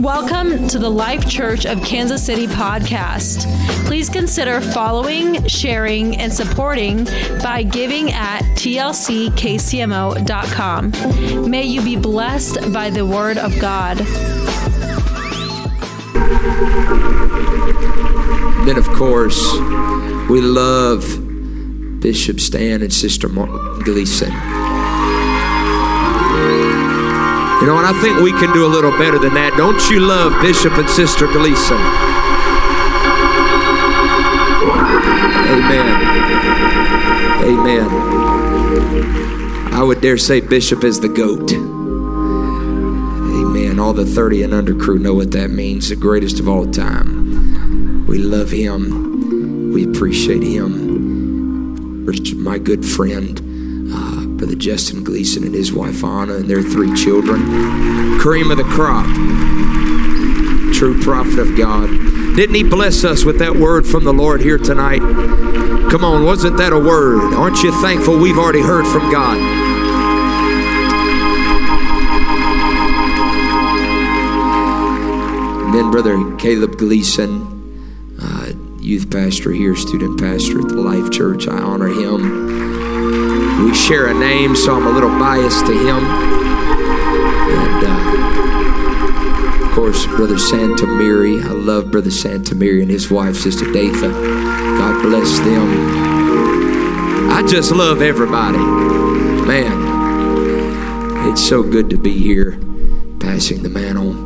Welcome to the Life Church of Kansas City podcast. Please consider following, sharing, and supporting by giving at tlckcmo.com. May you be blessed by the word of God. Then, of course, we love Bishop Stan and Sister Gleason. You know, and I think we can do a little better than that. Don't you love Bishop and Sister Gleason? Amen. Amen. I would dare say Bishop is the goat. Amen. All the 30 and under crew know what that means. The greatest of all time. We love him. We appreciate him. My good friend. Brother Justin Gleason and his wife Anna and their three children. Cream of the crop. True prophet of God. Didn't he bless us with that word from the Lord here tonight? Come on, wasn't that a word? Aren't you thankful we've already heard from God? And then Brother Caleb Gleason, uh, youth pastor here, student pastor at the Life Church. I honor him. We share a name, so I'm a little biased to him. And uh, of course, Brother Santa Mary. I love Brother Santa Mary and his wife, Sister Datha. God bless them. I just love everybody. Man, it's so good to be here passing the mantle.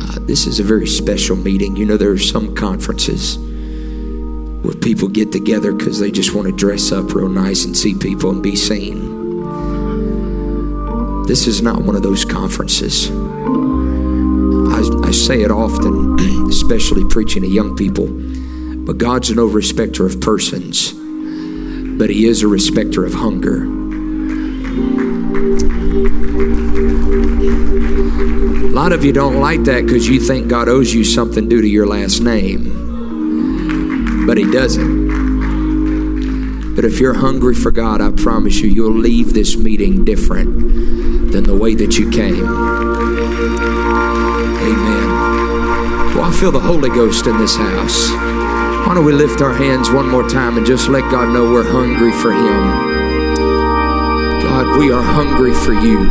Uh, this is a very special meeting. You know, there are some conferences where people get together because they just want to dress up real nice and see people and be seen. This is not one of those conferences. I, I say it often, especially preaching to young people, but God's no respecter of persons, but He is a respecter of hunger. A lot of you don't like that because you think God owes you something due to your last name but He doesn't. But if you're hungry for God, I promise you, you'll leave this meeting different than the way that you came. Amen. Well, I feel the Holy Ghost in this house. Why don't we lift our hands one more time and just let God know we're hungry for Him? God, we are hungry for you.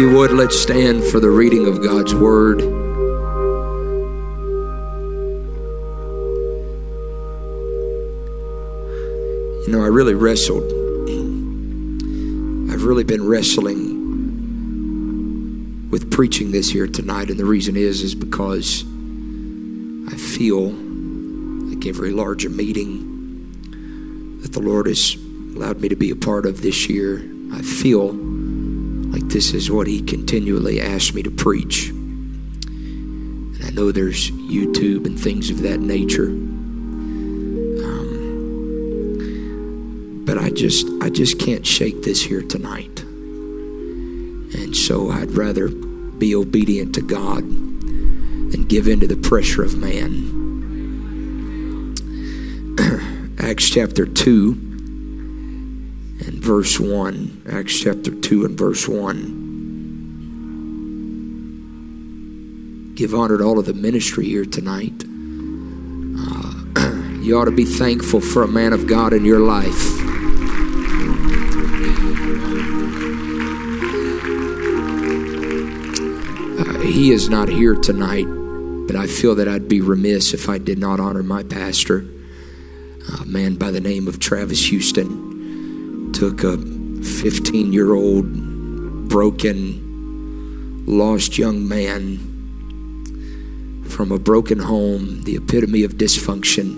you would, let's stand for the reading of God's Word. You know, I really wrestled. I've really been wrestling with preaching this here tonight, and the reason is is because I feel like every larger meeting that the Lord has allowed me to be a part of this year, I feel this is what he continually asks me to preach. And I know there's YouTube and things of that nature. Um, but I just I just can't shake this here tonight. And so I'd rather be obedient to God than give in to the pressure of man. Acts chapter 2 and verse 1. Acts chapter 2 and verse 1. Give honor to all of the ministry here tonight. Uh, you ought to be thankful for a man of God in your life. Uh, he is not here tonight, but I feel that I'd be remiss if I did not honor my pastor, a man by the name of Travis Houston took a 15 year old, broken, lost young man from a broken home, the epitome of dysfunction.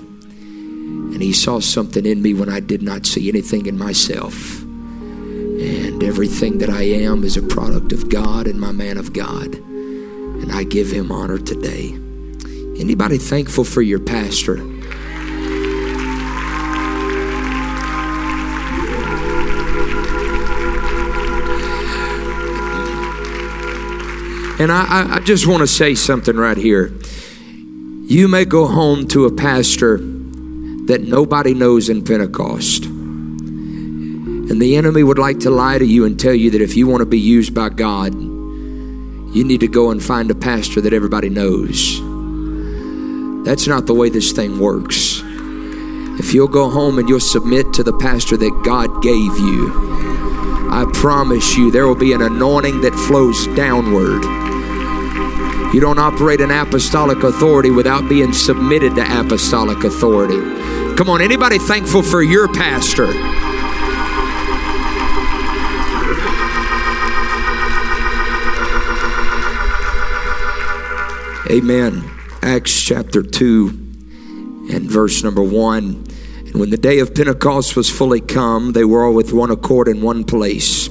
And he saw something in me when I did not see anything in myself. and everything that I am is a product of God and my man of God. And I give him honor today. Anybody thankful for your pastor? And I, I just want to say something right here. You may go home to a pastor that nobody knows in Pentecost. And the enemy would like to lie to you and tell you that if you want to be used by God, you need to go and find a pastor that everybody knows. That's not the way this thing works. If you'll go home and you'll submit to the pastor that God gave you, I promise you there will be an anointing that flows downward. You don't operate in apostolic authority without being submitted to apostolic authority. Come on, anybody thankful for your pastor? Amen. Acts chapter 2 and verse number 1. And when the day of Pentecost was fully come, they were all with one accord in one place.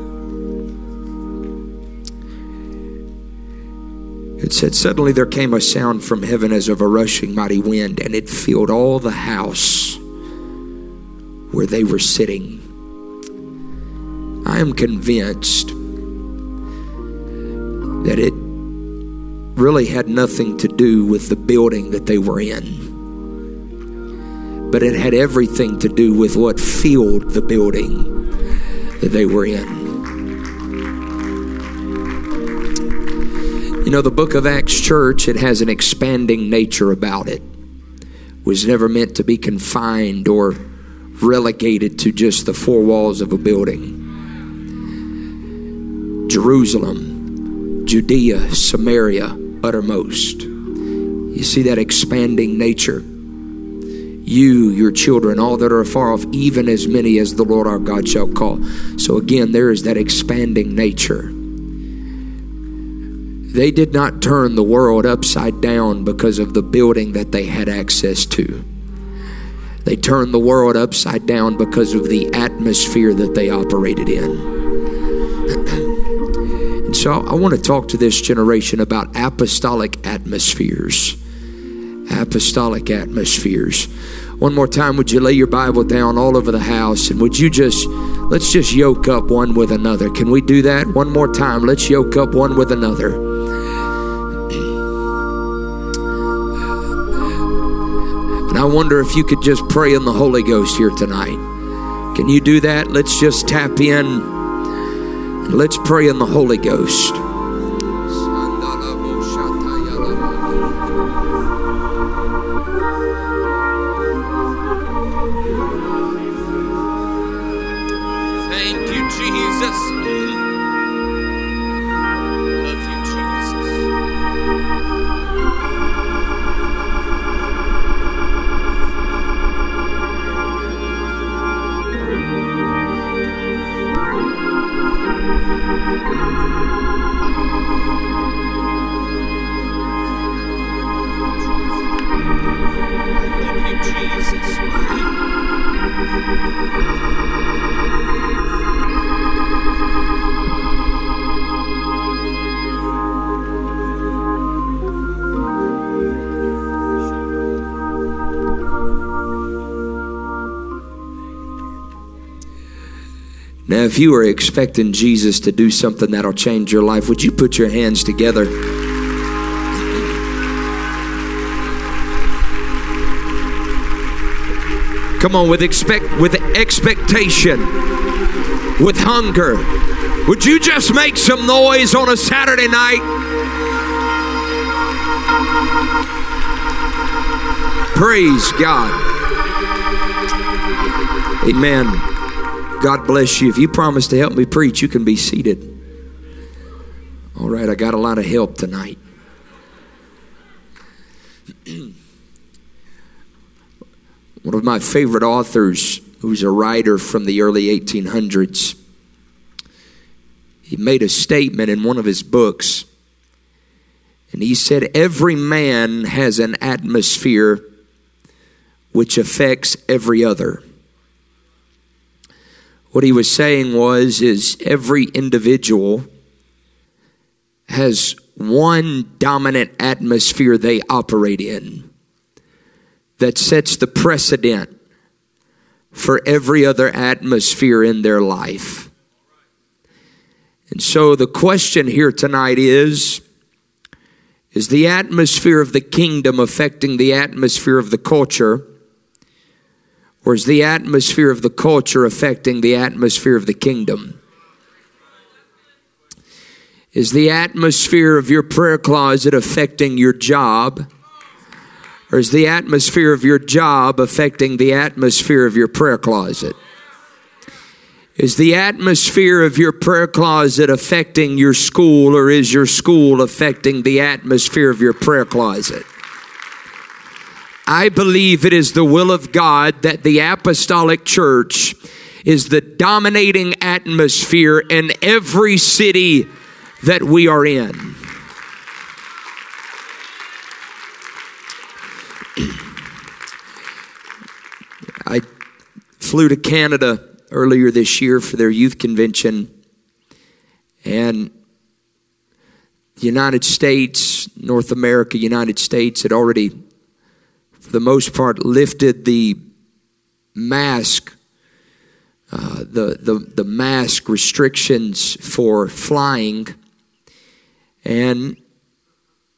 It said, Suddenly there came a sound from heaven as of a rushing mighty wind, and it filled all the house where they were sitting. I am convinced that it really had nothing to do with the building that they were in, but it had everything to do with what filled the building that they were in. You know, the book of Acts church, it has an expanding nature about it. it. Was never meant to be confined or relegated to just the four walls of a building. Jerusalem, Judea, Samaria, uttermost. You see that expanding nature. You, your children, all that are afar off, even as many as the Lord our God shall call. So again, there is that expanding nature. They did not turn the world upside down because of the building that they had access to. They turned the world upside down because of the atmosphere that they operated in. and so I want to talk to this generation about apostolic atmospheres. Apostolic atmospheres. One more time, would you lay your Bible down all over the house and would you just, let's just yoke up one with another? Can we do that? One more time, let's yoke up one with another. I wonder if you could just pray in the Holy Ghost here tonight. Can you do that? Let's just tap in let's pray in the Holy Ghost. If you are expecting Jesus to do something that'll change your life, would you put your hands together? Come on, with expect with expectation, with hunger. Would you just make some noise on a Saturday night? Praise God. Amen. God bless you. If you promise to help me preach, you can be seated. All right, I got a lot of help tonight. One of my favorite authors, who's a writer from the early 1800s, he made a statement in one of his books. And he said, Every man has an atmosphere which affects every other. What he was saying was, is every individual has one dominant atmosphere they operate in that sets the precedent for every other atmosphere in their life. And so the question here tonight is Is the atmosphere of the kingdom affecting the atmosphere of the culture? Or is the atmosphere of the culture affecting the atmosphere of the kingdom? Is the atmosphere of your prayer closet affecting your job? Or is the atmosphere of your job affecting the atmosphere of your prayer closet? Is the atmosphere of your prayer closet affecting your school, or is your school affecting the atmosphere of your prayer closet? I believe it is the will of God that the apostolic church is the dominating atmosphere in every city that we are in. I flew to Canada earlier this year for their youth convention, and the United States, North America, United States had already, for the most part, lifted the mask, uh, the, the, the mask restrictions for flying. And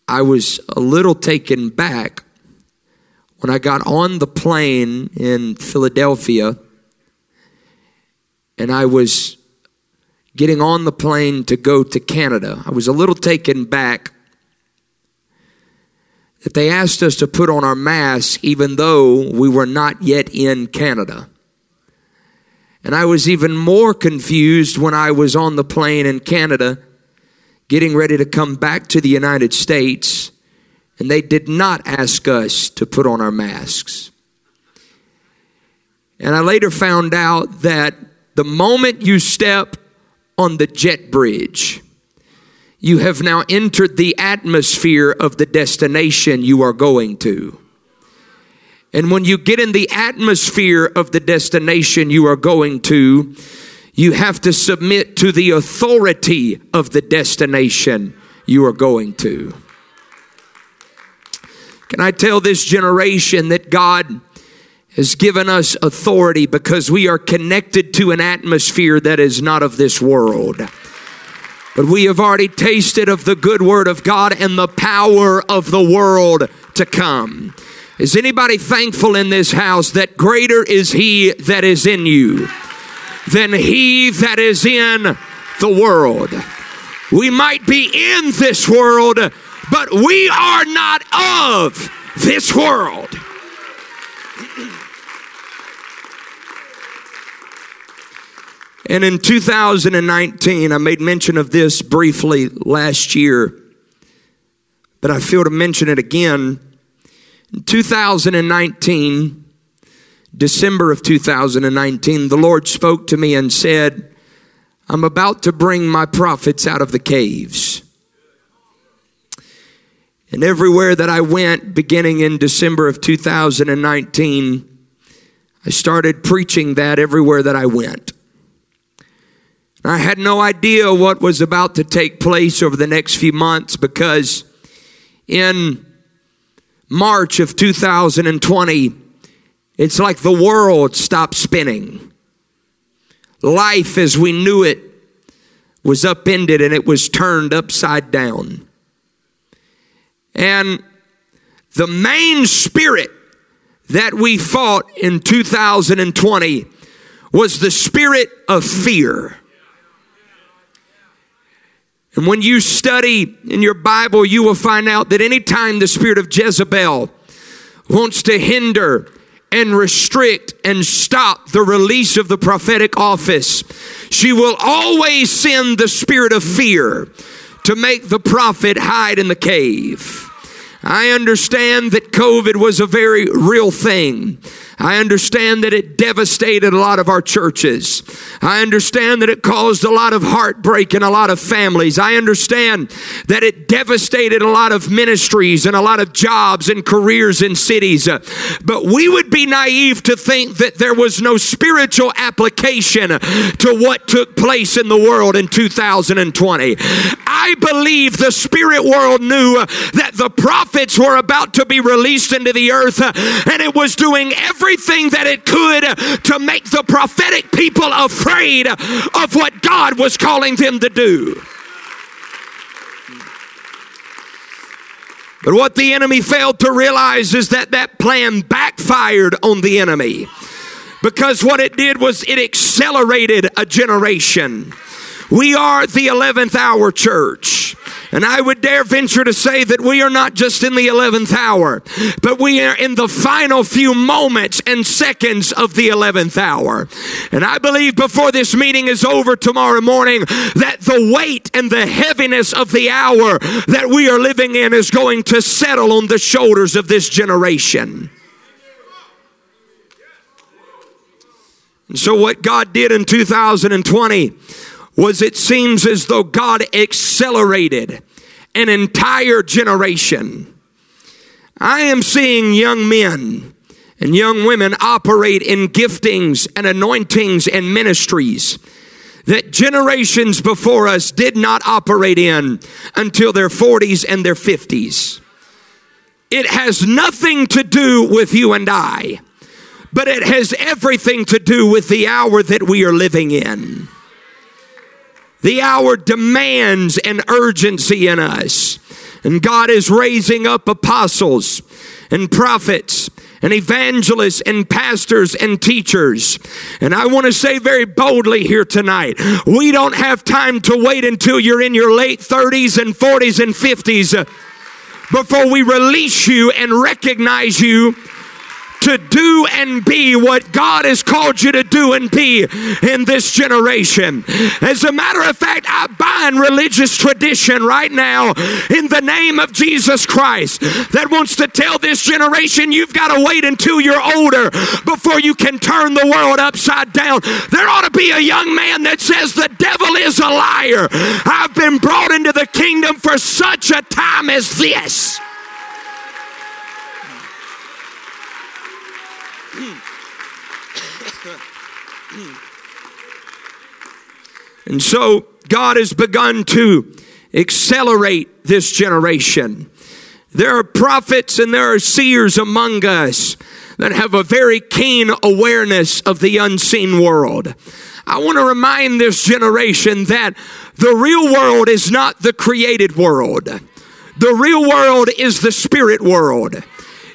I was a little taken back when I got on the plane in Philadelphia and I was getting on the plane to go to Canada. I was a little taken back that they asked us to put on our mask even though we were not yet in Canada. And I was even more confused when I was on the plane in Canada getting ready to come back to the United States, and they did not ask us to put on our masks. And I later found out that the moment you step on the jet bridge, you have now entered the atmosphere of the destination you are going to. And when you get in the atmosphere of the destination you are going to, you have to submit to the authority of the destination you are going to. Can I tell this generation that God has given us authority because we are connected to an atmosphere that is not of this world. But we have already tasted of the good word of God and the power of the world to come. Is anybody thankful in this house that greater is He that is in you than He that is in the world? We might be in this world, but we are not of this world. And in 2019, I made mention of this briefly last year, but I feel to mention it again. In 2019, December of 2019, the Lord spoke to me and said, I'm about to bring my prophets out of the caves. And everywhere that I went, beginning in December of 2019, I started preaching that everywhere that I went. I had no idea what was about to take place over the next few months because in March of 2020, it's like the world stopped spinning. Life as we knew it was upended and it was turned upside down. And the main spirit that we fought in 2020 was the spirit of fear. And when you study in your Bible, you will find out that anytime the spirit of Jezebel wants to hinder and restrict and stop the release of the prophetic office, she will always send the spirit of fear to make the prophet hide in the cave. I understand that COVID was a very real thing. I understand that it devastated a lot of our churches. I understand that it caused a lot of heartbreak in a lot of families. I understand that it devastated a lot of ministries and a lot of jobs and careers in cities. But we would be naive to think that there was no spiritual application to what took place in the world in 2020. I believe the spirit world knew that the prophets were about to be released into the earth and it was doing everything everything that it could to make the prophetic people afraid of what God was calling them to do. But what the enemy failed to realize is that that plan backfired on the enemy. Because what it did was it accelerated a generation. We are the 11th hour church. And I would dare venture to say that we are not just in the 11th hour, but we are in the final few moments and seconds of the 11th hour. And I believe before this meeting is over tomorrow morning that the weight and the heaviness of the hour that we are living in is going to settle on the shoulders of this generation. And so, what God did in 2020 was it seems as though God accelerated an entire generation. I am seeing young men and young women operate in giftings and anointings and ministries that generations before us did not operate in until their 40s and their 50s. It has nothing to do with you and I, but it has everything to do with the hour that we are living in. The hour demands an urgency in us. And God is raising up apostles and prophets and evangelists and pastors and teachers. And I want to say very boldly here tonight we don't have time to wait until you're in your late 30s and 40s and 50s before we release you and recognize you to do and be what God has called you to do and be in this generation. As a matter of fact, I bind religious tradition right now in the name of Jesus Christ that wants to tell this generation you've got to wait until you're older before you can turn the world upside down. There ought to be a young man that says the devil is a liar. I've been brought into the kingdom for such a time as this. And so God has begun to accelerate this generation. There are prophets and there are seers among us that have a very keen awareness of the unseen world. I want to remind this generation that the real world is not the created world. The real world is the spirit world.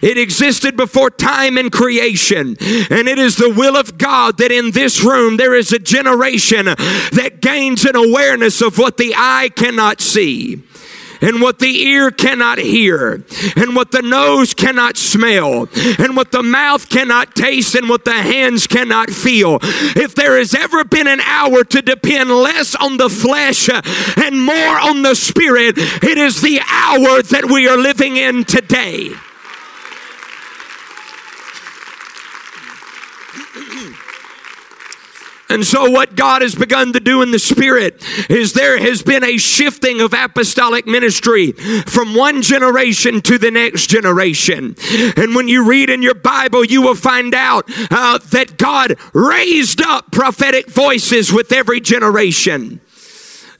It existed before time and creation. And it is the will of God that in this room there is a generation that gains an awareness of what the eye cannot see and what the ear cannot hear, and what the nose cannot smell, and what the mouth cannot taste, and what the hands cannot feel. If there has ever been an hour to depend less on the flesh and more on the spirit, it is the hour that we are living in today. And so, what God has begun to do in the Spirit is there has been a shifting of apostolic ministry from one generation to the next generation. And when you read in your Bible, you will find out uh, that God raised up prophetic voices with every generation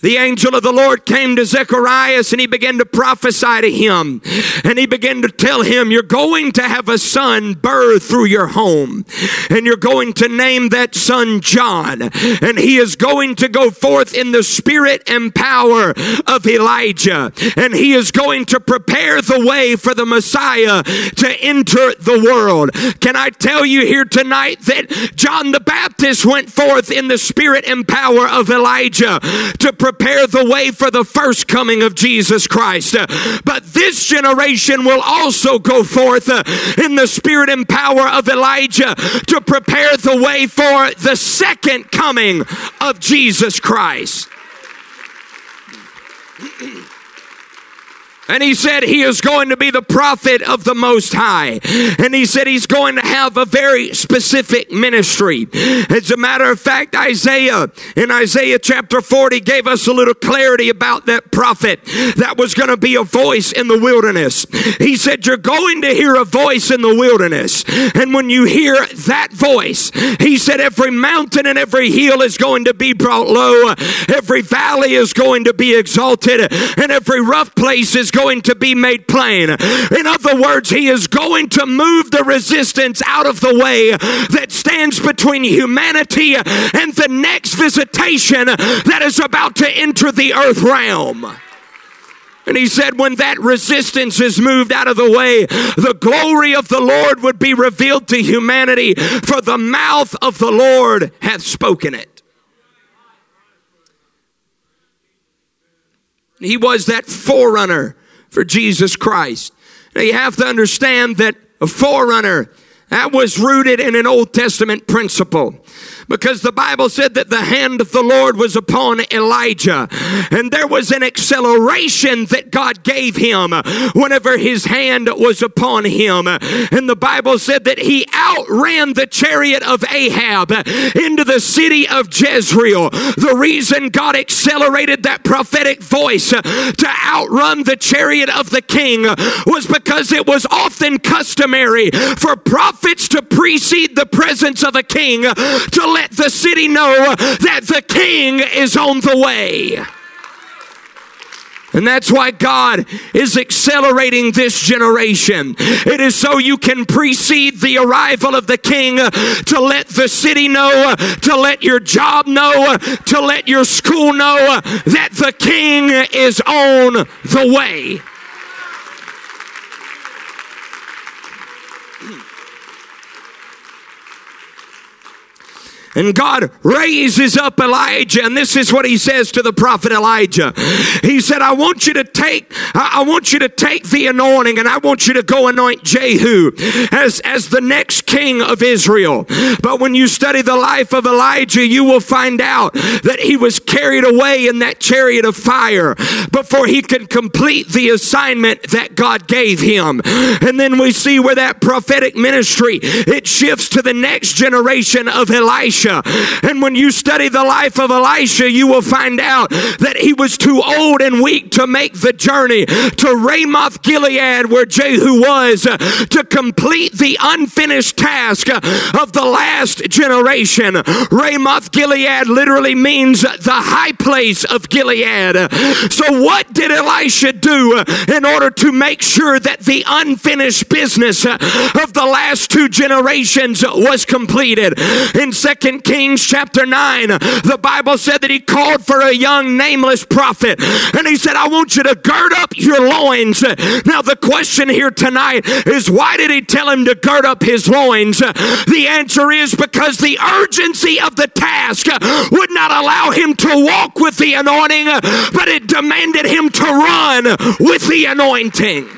the angel of the Lord came to Zechariah and he began to prophesy to him. And he began to tell him, You're going to have a son birth through your home. And you're going to name that son John. And he is going to go forth in the spirit and power of Elijah. And he is going to prepare the way for the Messiah to enter the world. Can I tell you here tonight that John the Baptist went forth in the spirit and power of Elijah to prepare the way for the first coming of Jesus Christ. But this generation will also go forth uh, in the spirit and power of Elijah to prepare the way for the second coming of Jesus Christ. And he said he is going to be the prophet of the Most High. And he said he's going to have a very specific ministry. As a matter of fact, Isaiah, in Isaiah chapter 40, gave us a little clarity about that prophet that was going to be a voice in the wilderness. He said, You're going to hear a voice in the wilderness. And when you hear that voice, he said, Every mountain and every hill is going to be brought low, every valley is going to be exalted, and every rough place is going to be made plain. In other words, he is going to move the resistance out of the way that stands between humanity and the next visitation that is about to enter the earth realm. And he said, when that resistance is moved out of the way, the glory of the Lord would be revealed to humanity, for the mouth of the Lord hath spoken it. He was that forerunner for Jesus Christ. Now you have to understand that a forerunner that was rooted in an Old Testament principle because the Bible said that the hand of the Lord was upon Elijah and there was an acceleration that God gave him whenever his hand was upon him. And the Bible said that he outran the chariot of Ahab into the city of Jezreel. The reason God accelerated that prophetic voice to outrun the chariot of the king was because it was often customary for prophets to precede the presence of a king to let the city know that the king is on the way. And that's why God is accelerating this generation. It is so you can precede the arrival of the king to let the city know, to let your job know, to let your school know that the king is on the way. And God raises up Elijah, and this is what he says to the prophet Elijah. He said, I want you to take, I want you to take the anointing and I want you to go anoint Jehu as, as the next king of Israel. But when you study the life of Elijah, you will find out that he was carried away in that chariot of fire before he could complete the assignment that God gave him. And then we see where that prophetic ministry, it shifts to the next generation of Elisha. Elisha. And when you study the life of Elisha, you will find out that he was too old and weak to make the journey to Ramoth Gilead, where Jehu was, to complete the unfinished task of the last generation. Ramoth Gilead literally means the high place of Gilead. So, what did Elisha do in order to make sure that the unfinished business of the last two generations was completed? In Second Kings chapter 9, the Bible said that he called for a young nameless prophet and he said, I want you to gird up your loins. Now, the question here tonight is why did he tell him to gird up his loins? The answer is because the urgency of the task would not allow him to walk with the anointing, but it demanded him to run with the anointing.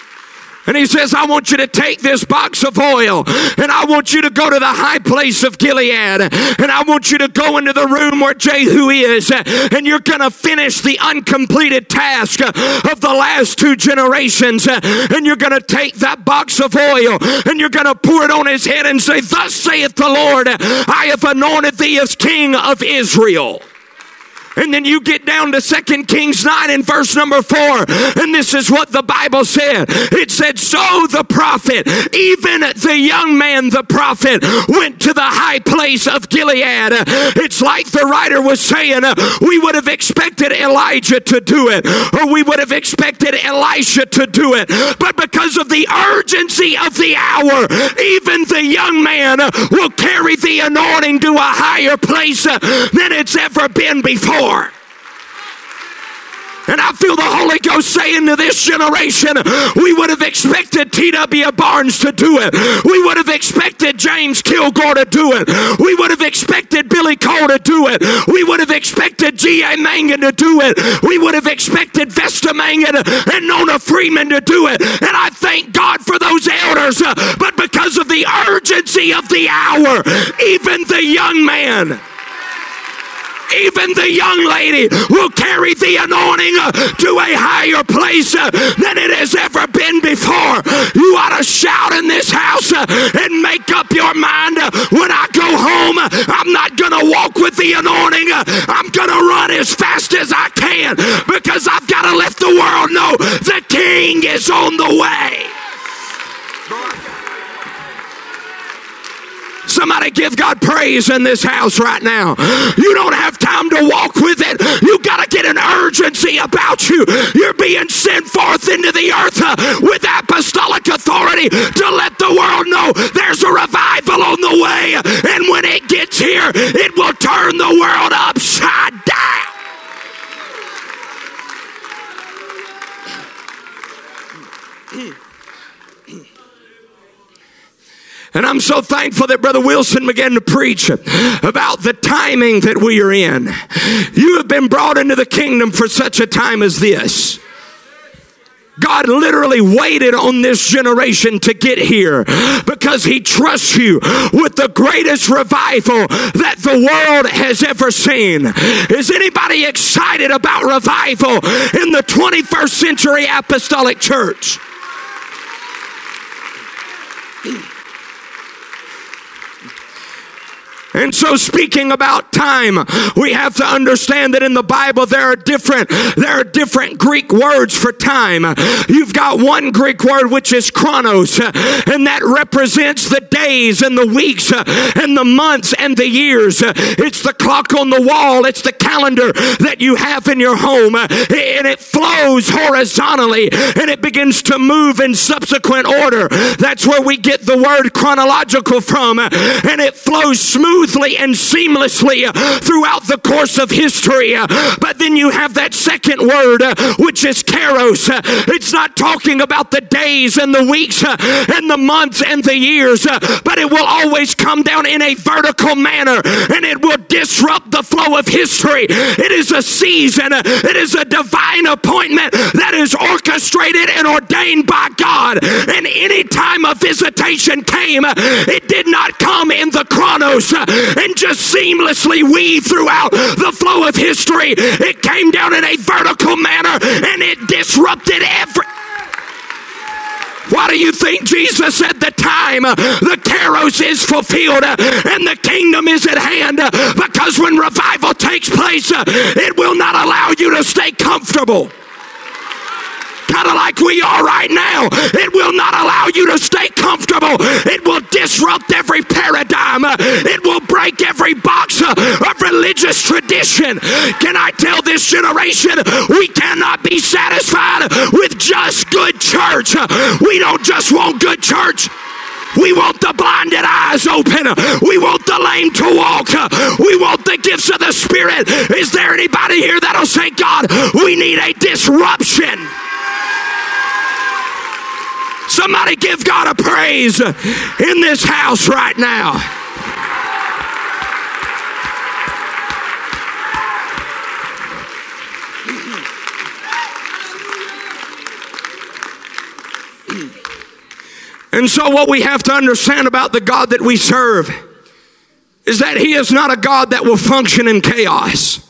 And he says, I want you to take this box of oil and I want you to go to the high place of Gilead and I want you to go into the room where Jehu is and you're going to finish the uncompleted task of the last two generations and you're going to take that box of oil and you're going to pour it on his head and say, Thus saith the Lord, I have anointed thee as king of Israel. And then you get down to Second Kings 9 and verse number 4. And this is what the Bible said. It said, So the prophet, even the young man, the prophet, went to the high place of Gilead. It's like the writer was saying, we would have expected Elijah to do it, or we would have expected Elisha to do it. But because of the urgency of the hour, even the young man will carry the anointing to a higher place than it's ever been before. And I feel the Holy Ghost saying to this generation, we would have expected T.W. Barnes to do it. We would have expected James Kilgore to do it. We would have expected Billy Cole to do it. We would have expected G.A. Mangun to do it. We would have expected Vesta Mangun and Nona Freeman to do it. And I thank God for those elders. Uh, but because of the urgency of the hour, even the young man even the young lady will carry the anointing uh, to a higher place uh, than it has ever been before. You ought to shout in this house uh, and make up your mind when I go home, I'm not going to walk with the anointing. I'm going to run as fast as I can because I've got to let the world know the king is on the way. Somebody give God praise in this house right now. You don't have time to walk with it. You got to get an urgency about you. You're being sent forth into the earth uh, with apostolic authority to let the world know there's a revival on the way. And when it gets here, it will turn the world upside down. And I'm so thankful that Brother Wilson began to preach about the timing that we are in. You have been brought into the kingdom for such a time as this. God literally waited on this generation to get here because He trusts you with the greatest revival that the world has ever seen. Is anybody excited about revival in the 21st century apostolic church? And so speaking about time, we have to understand that in the Bible there are different there are different Greek words for time. You've got one Greek word which is chronos, and that represents the days and the weeks and the months and the years. It's the clock on the wall, it's the calendar that you have in your home, and it flows horizontally and it begins to move in subsequent order. That's where we get the word chronological from, and it flows smooth smoothly and seamlessly throughout the course of history. But then you have that second word, which is kairos. It's not talking about the days and the weeks and the months and the years, but it will always come down in a vertical manner and it will disrupt the flow of history. It is a season, it is a divine appointment that is orchestrated and ordained by God. And any time a visitation came, it did not come in the chronos, and just seamlessly weave throughout the flow of history. It came down in a vertical manner and it disrupted every. Why do you think Jesus said the time, the kairos is fulfilled and the kingdom is at hand? Because when revival takes place, it will not allow you to stay comfortable kind of like we are right now. It will not allow you to stay comfortable. It will disrupt every paradigm. It will break every box of religious tradition. Can I tell this generation we cannot be satisfied with just good church? We don't just want good church. We want the blinded eyes open. We want the lame to walk. We want the gifts of the Spirit. Is there anybody here that'll say, God, we need a disruption? Somebody give God a praise in this house right now. And so, what we have to understand about the God that we serve is that He is not a God that will function in chaos,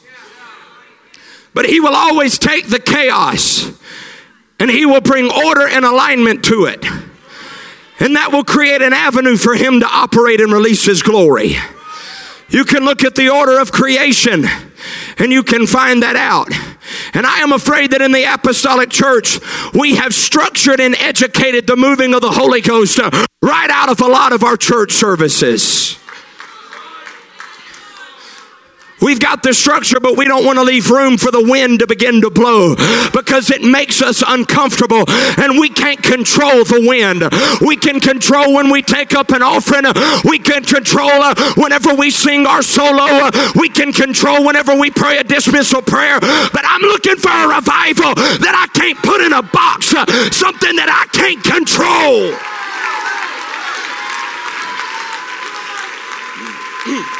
but He will always take the chaos and He will bring order and alignment to it. And that will create an avenue for Him to operate and release His glory. You can look at the order of creation and you can find that out. And I am afraid that in the apostolic church, we have structured and educated the moving of the Holy Ghost right out of a lot of our church services. We've got the structure, but we don't want to leave room for the wind to begin to blow because it makes us uncomfortable and we can't control the wind. We can control when we take up an offering. We can control uh, whenever we sing our solo. We can control whenever we pray a dismissal prayer. But I'm looking for a revival that I can't put in a box, uh, something that I can't control.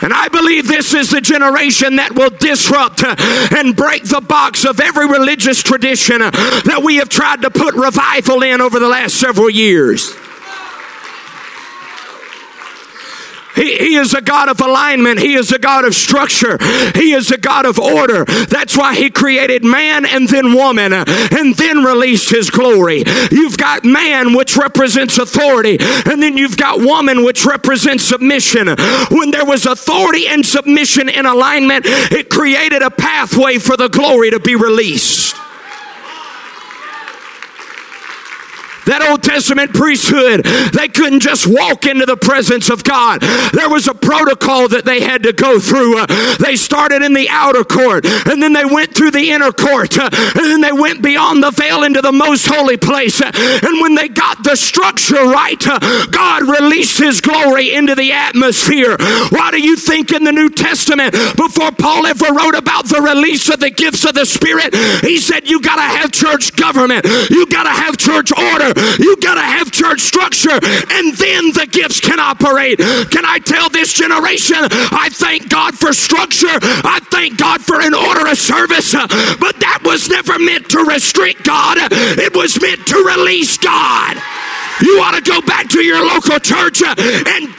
And I believe this is the generation that will disrupt and break the box of every religious tradition that we have tried to put revival in over the last several years. He, he is a God of alignment. He is a God of structure. He is a God of order. That's why He created man and then woman and then released His glory. You've got man, which represents authority, and then you've got woman, which represents submission. When there was authority and submission in alignment, it created a pathway for the glory to be released. That Old Testament priesthood, they couldn't just walk into the presence of God. There was a protocol that they had to go through. Uh, they started in the outer court, and then they went through the inner court, uh, and then they went beyond the veil into the most holy place. Uh, and when they got the structure right, uh, God released His glory into the atmosphere. Why do you think in the New Testament, before Paul ever wrote about the release of the gifts of the Spirit, he said, You got to have church government, you got to have church order, you got to have church structure, and then the gifts can operate. Can I tell this generation? I thank God for structure. I thank God for an order of service, but that was never meant to restrict God, it was meant to release God. You ought to go back to your local church uh, and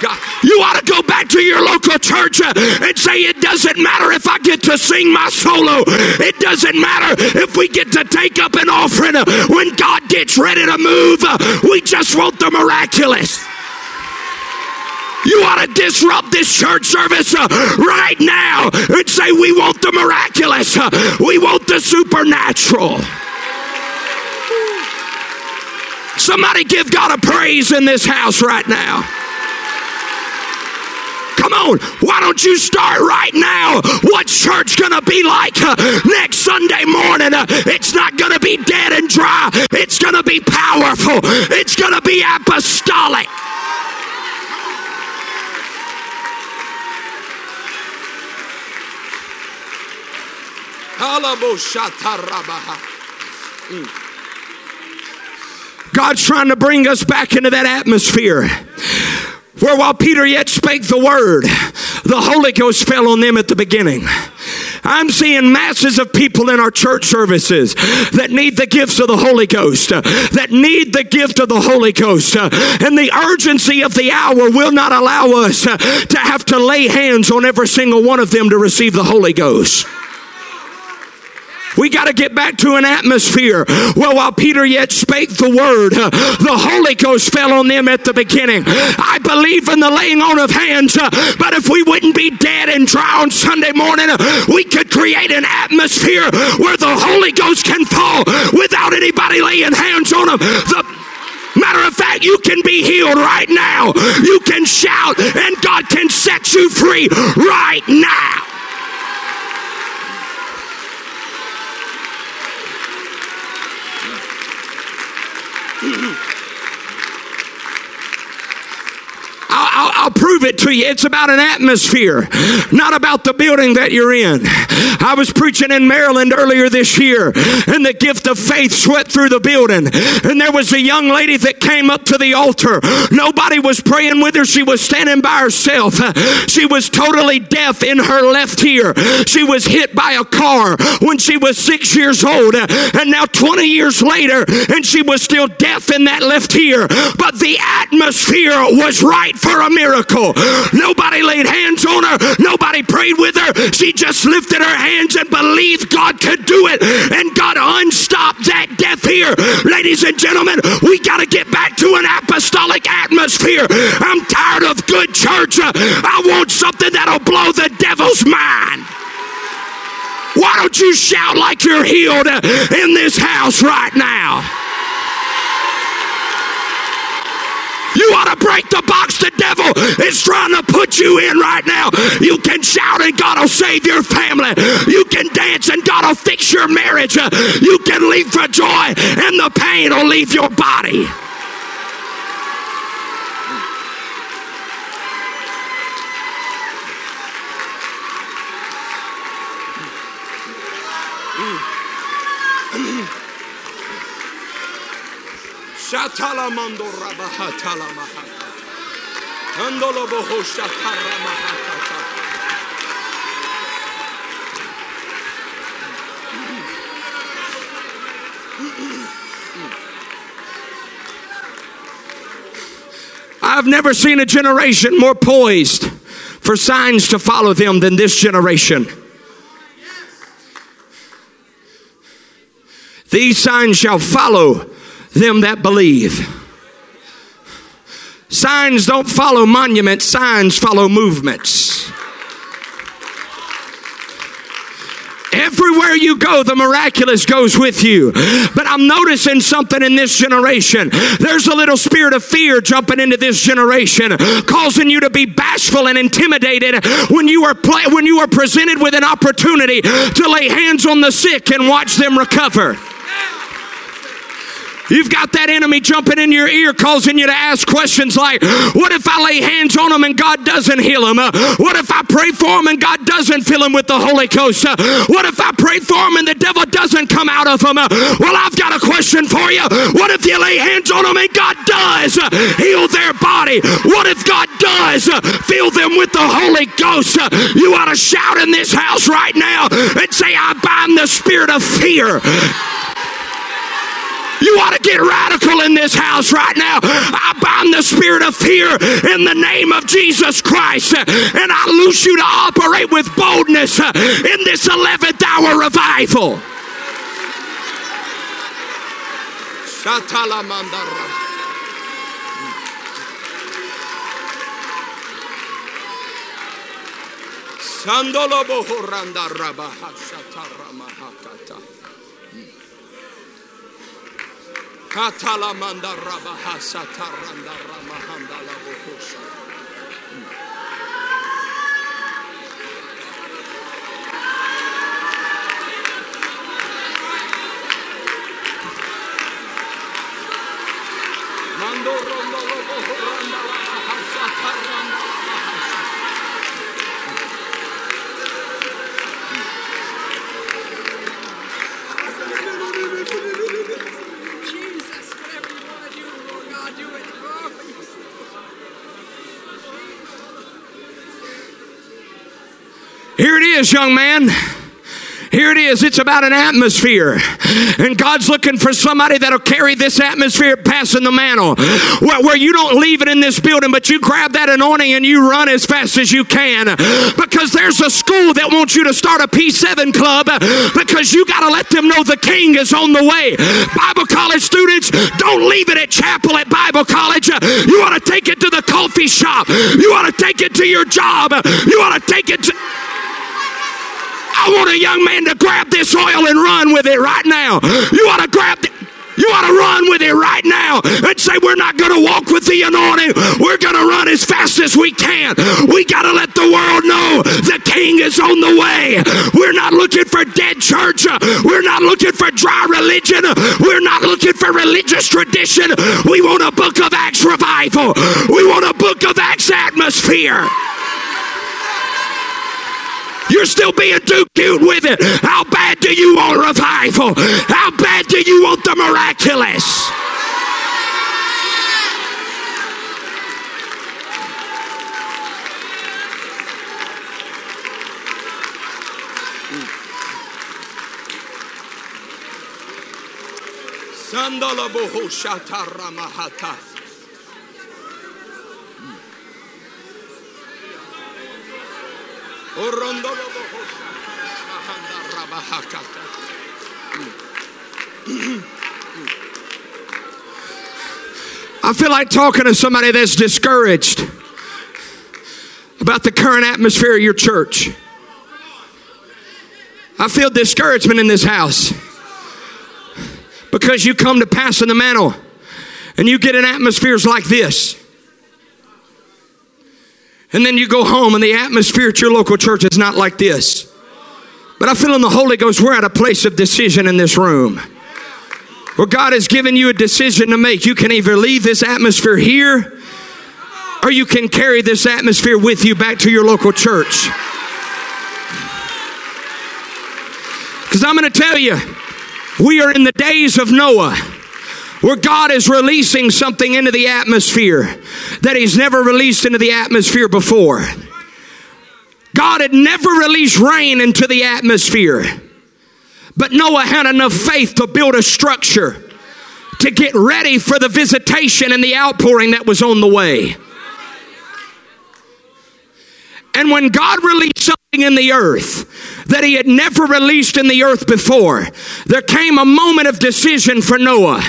God. You ought to go back to your local church uh, and say, It doesn't matter if I get to sing my solo. It doesn't matter if we get to take up an offering. When God gets ready to move, uh, we just want the miraculous. You ought to disrupt this church service uh, right now and say, We want the miraculous. Uh, we want the supernatural. Somebody give God a praise in this house right now. Come on, why don't you start right now? What church gonna be like uh, next Sunday morning? Uh, it's not gonna be dead and dry, it's gonna be powerful, it's gonna be apostolic. God's trying to bring us back into that atmosphere. Where while Peter yet spake the word, the Holy Ghost fell on them at the beginning. I'm seeing masses of people in our church services that need the gifts of the Holy Ghost, that need the gift of the Holy Ghost. And the urgency of the hour will not allow us to have to lay hands on every single one of them to receive the Holy Ghost. We got to get back to an atmosphere. Well, while Peter yet spake the word, uh, the Holy Ghost fell on them at the beginning. I believe in the laying on of hands, uh, but if we wouldn't be dead and dry on Sunday morning, uh, we could create an atmosphere where the Holy Ghost can fall without anybody laying hands on them. The Matter of fact, you can be healed right now. You can shout, and God can set you free right now. I'll, I'll, I'll, prove it to you. It's about an atmosphere, not about the building that you're in. I was preaching in Maryland earlier this year, and the gift of faith swept through the building. And there was a young lady that came up to the altar. Nobody was praying with her. She was standing by herself. She was totally deaf in her left ear. She was hit by a car when she was six years old, and now 20 years later, and she was still deaf in that left ear. But the atmosphere was right for a miracle. Nobody laid hands on her, nobody prayed with her. She just lifted her hands and believed God could do it, and God unstopped that deaf ear. Ladies and gentlemen, we got to get back to an apostolic atmosphere. I'm tired of good church. I want something that'll blow the devil's mind. Why don't you shout like you're healed in this house right now? You ought to break the box the devil is trying to put you in right now. You can shout and God will save your family. You can dance and God will fix your marriage. You can leave for joy and the pain will leave your body. Shatalamando I've never seen a generation more poised for signs to follow them than this generation. These signs shall follow them that believe. Signs don't follow monuments, signs follow movements. Everywhere you go, the miraculous goes with you. But I'm noticing something in this generation. There's a little spirit of fear jumping into this generation, causing you to be bashful and intimidated when you are when you are presented with an opportunity to lay hands on the sick and watch them recover. You've got that enemy jumping in your ear, causing you to ask questions like, What if I lay hands on them and God doesn't heal them? Uh, what if I pray for them and God doesn't fill them with the Holy Ghost? Uh, what if I pray for them and the devil doesn't come out of them? Uh, well, I've got a question for you. What if you lay hands on them and God does uh, heal their body? What if God does uh, fill them with the Holy Ghost? Uh, you ought to shout in this house right now and say, I bind the spirit of fear. You ought to get radical in this house right now. I bind the spirit of fear in the name of Jesus Christ, and I loose you to operate with boldness uh, in this 11th hour revival. Sandolo bohoranda rabaha shataramahakata. Katalamanda rabaha sataranda ramahanda la bohosha. Mando rondo Here it is, young man. Here it is. It's about an atmosphere. And God's looking for somebody that'll carry this atmosphere passing the mantle. Where, where you don't leave it in this building, but you grab that anointing and you run as fast as you can. Because there's a school that wants you to start a P7 club because you got to let them know the king is on the way. Bible college students, don't leave it at chapel at Bible college. You want to take it to the coffee shop. You want to take it to your job. You want to take it to. I want a young man to grab this oil and run with it right now. You ought to grab it. You ought to run with it right now and say, We're not going to walk with the anointing. We're going to run as fast as we can. We got to let the world know the king is on the way. We're not looking for dead church. We're not looking for dry religion. We're not looking for religious tradition. We want a book of Acts revival. We want a book of Acts atmosphere. You're still being too cute with it. How bad do you want revival? How bad do you want the miraculous? Sandala boho shatara mahata. Orondolo boho shatara mahanda rabahakata. I feel like talking to somebody that's discouraged about the current atmosphere of your church. I feel discouragement in this house because you come to passing the mantle and you get in atmospheres like this. And then you go home and the atmosphere at your local church is not like this. But I feel in the Holy Ghost, we're at a place of decision in this room. Where God has given you a decision to make. You can either leave this atmosphere here or you can carry this atmosphere with you back to your local church. Because I'm going to tell you, we are in the days of Noah where God is releasing something into the atmosphere that He's never released into the atmosphere before. God had never released rain into the atmosphere, but Noah had enough faith to build a structure to get ready for the visitation and the outpouring that was on the way. And when God released in the earth that he had never released in the earth before, there came a moment of decision for Noah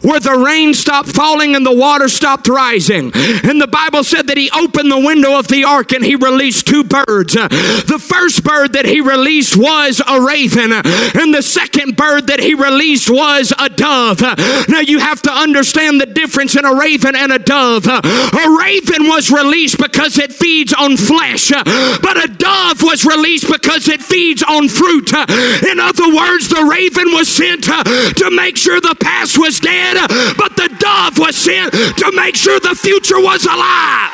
where the rain stopped falling and the water stopped rising. And the Bible said that he opened the window of the ark and he released two birds. The first bird that he released was a raven, and the second bird that he released was a dove. Now you have to understand the difference in a raven and a dove. A raven was released because it feeds on flesh, but a dove was released because it feeds on fruit. In other words, the raven was sent uh, to make sure the past was dead, but the dove was sent to make sure the future was alive.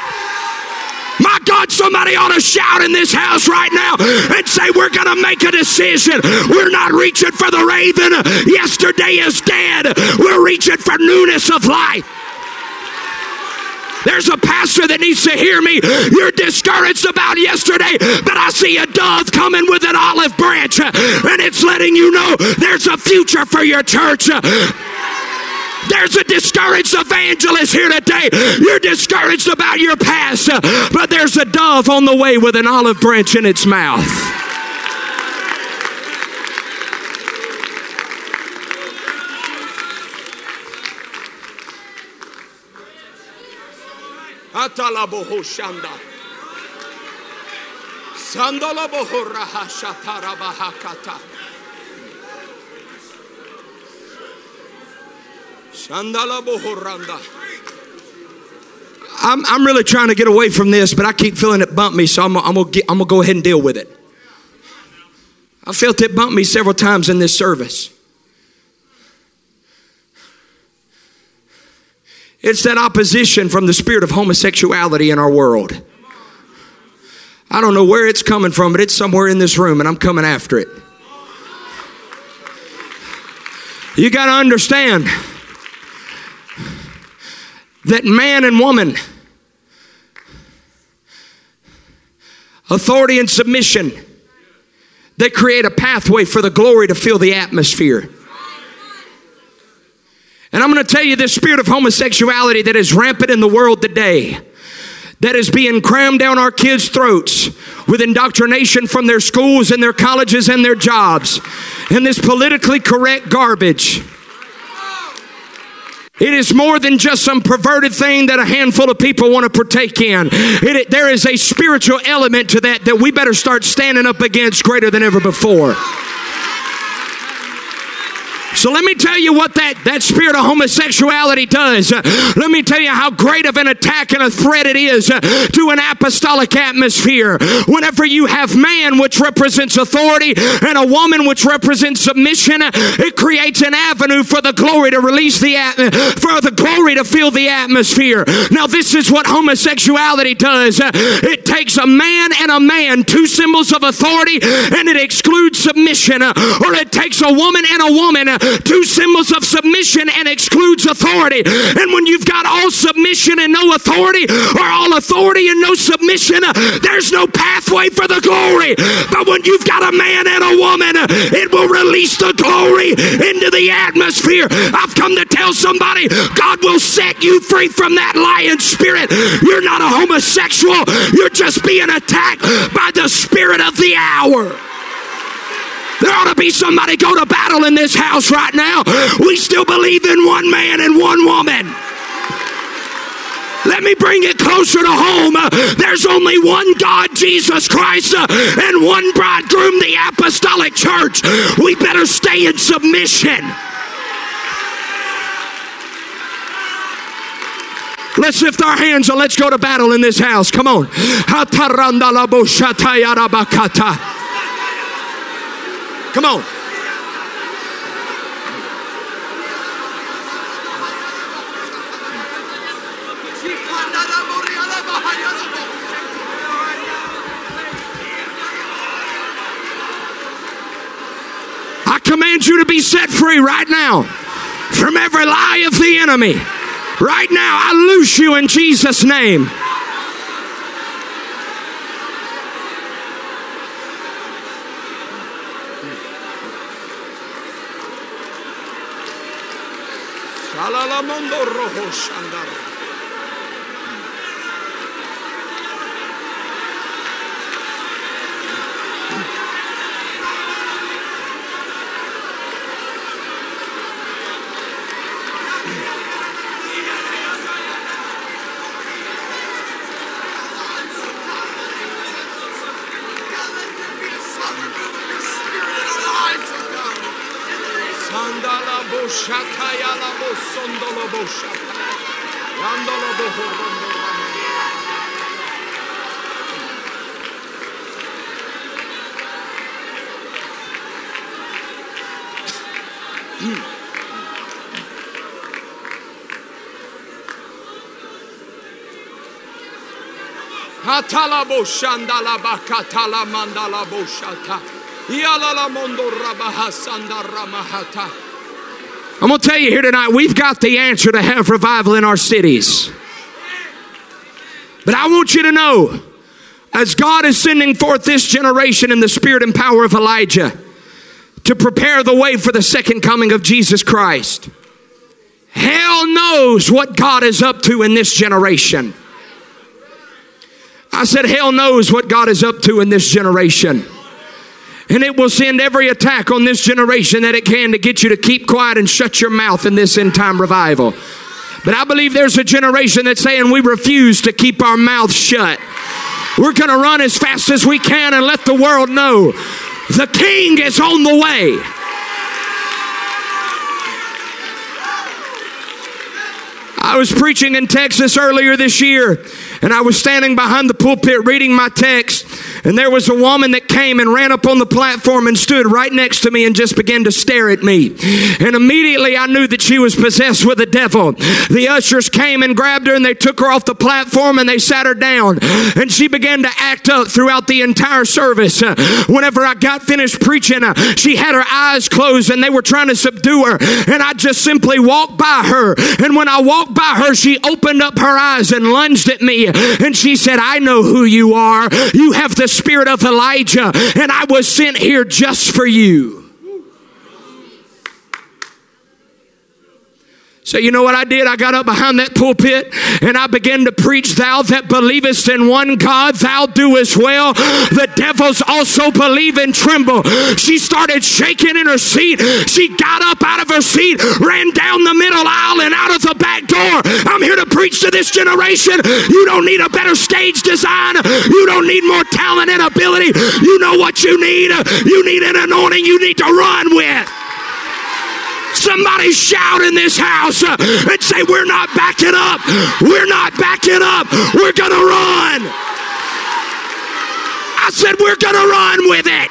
My God, somebody ought to shout in this house right now and say, We're going to make a decision. We're not reaching for the raven. Yesterday is dead. We're reaching for newness of life. There's a pastor that needs to hear me. You're discouraged about yesterday, but I see a dove coming with an olive branch, and it's letting you know there's a future for your church. There's a discouraged evangelist here today. You're discouraged about your past, but there's a dove on the way with an olive branch in its mouth. Atalabohoshanda. Sandalabohorahashatarabahakata. Shandalabohoranda. I'm, I'm really trying to get away from this, but I keep feeling it bump me, so I'm, I'm going to go ahead and deal with it. I felt it bump me several times in this service. It's that opposition from the spirit of homosexuality in our world. I don't know where it's coming from, but it's somewhere in this room, and I'm coming after it. You got to understand that man and woman, authority and submission, they create a pathway for the glory to fill the atmosphere. And I'm going to tell you this spirit of homosexuality that is rampant in the world today, that is being crammed down our kids' throats with indoctrination from their schools and their colleges and their jobs, and this politically correct garbage. It is more than just some perverted thing that a handful of people want to partake in. It, there is a spiritual element to that that we better start standing up against greater than ever before. So let me tell you what that, that spirit of homosexuality does. Let me tell you how great of an attack and a threat it is to an apostolic atmosphere. Whenever you have man, which represents authority, and a woman, which represents submission, it creates an avenue for the glory to release the for the glory to fill the atmosphere. Now, this is what homosexuality does. It takes a man and a man, two symbols of authority, and it excludes submission. Or it takes a woman and a woman, two symbols of submission and excludes authority. And when you've got all submission and no authority, or all authority and no submission, uh, there's no pathway for the glory. But when you've got a man and a woman, uh, it will release the glory into the atmosphere. I've come to tell somebody God will set you free from that lion spirit. You're not a homosexual, you're just being attacked by the spirit of the hour. There ought to be somebody go to battle in this house right now. We still believe in one man and one woman. Let me bring it closer to home. Uh, there's only one God, Jesus Christ, uh, and one bridegroom, the apostolic church. We better stay in submission. Let's lift our hands and let's go to battle in this house. Come on. Come on. I command you to be set free right now from every lie of the enemy. Right now, I loose you in Jesus' name. Alalamondo rojo şandara. Sandala boşataya la bosso. Boshata. Yandolo bohorondo ramanda. Hatala boshandala bakatala mandala boshata. Yalala mondo rabaha sandara mahata. I'm going to tell you here tonight, we've got the answer to have revival in our cities. But I want you to know, as God is sending forth this generation in the spirit and power of Elijah to prepare the way for the second coming of Jesus Christ, hell knows what God is up to in this generation. I said, hell knows what God is up to in this generation. And it will send every attack on this generation that it can to get you to keep quiet and shut your mouth in this end time revival. But I believe there's a generation that's saying we refuse to keep our mouth shut. We're going to run as fast as we can and let the world know the king is on the way. I was preaching in Texas earlier this year, and I was standing behind the pulpit reading my text, and there was a woman that came and ran up on the platform and stood right next to me and just began to stare at me. And immediately I knew that she was possessed with a devil. The ushers came and grabbed her and they took her off the platform and they sat her down. And she began to act up throughout the entire service. Whenever I got finished preaching, she had her eyes closed and they were trying to subdue her. And I just simply walked by her. And when I walked by her, she opened up her eyes and lunged at me. And she said, I know who you are. You have the spirit of Elijah, and I was sent here just for you. So, you know what I did? I got up behind that pulpit and I began to preach, Thou that believest in one God, thou doest well. The devils also believe and tremble. She started shaking in her seat. She got up out of her seat, ran down the middle aisle and out of the back door. I'm here to preach to this generation. You don't need a better stage design. You don't need more talent and ability. You know what you need. You need an anointing you need to run with. Somebody shout in this house uh, and say, We're not backing up. We're not backing up. We're going to run. I said, We're going to run with it.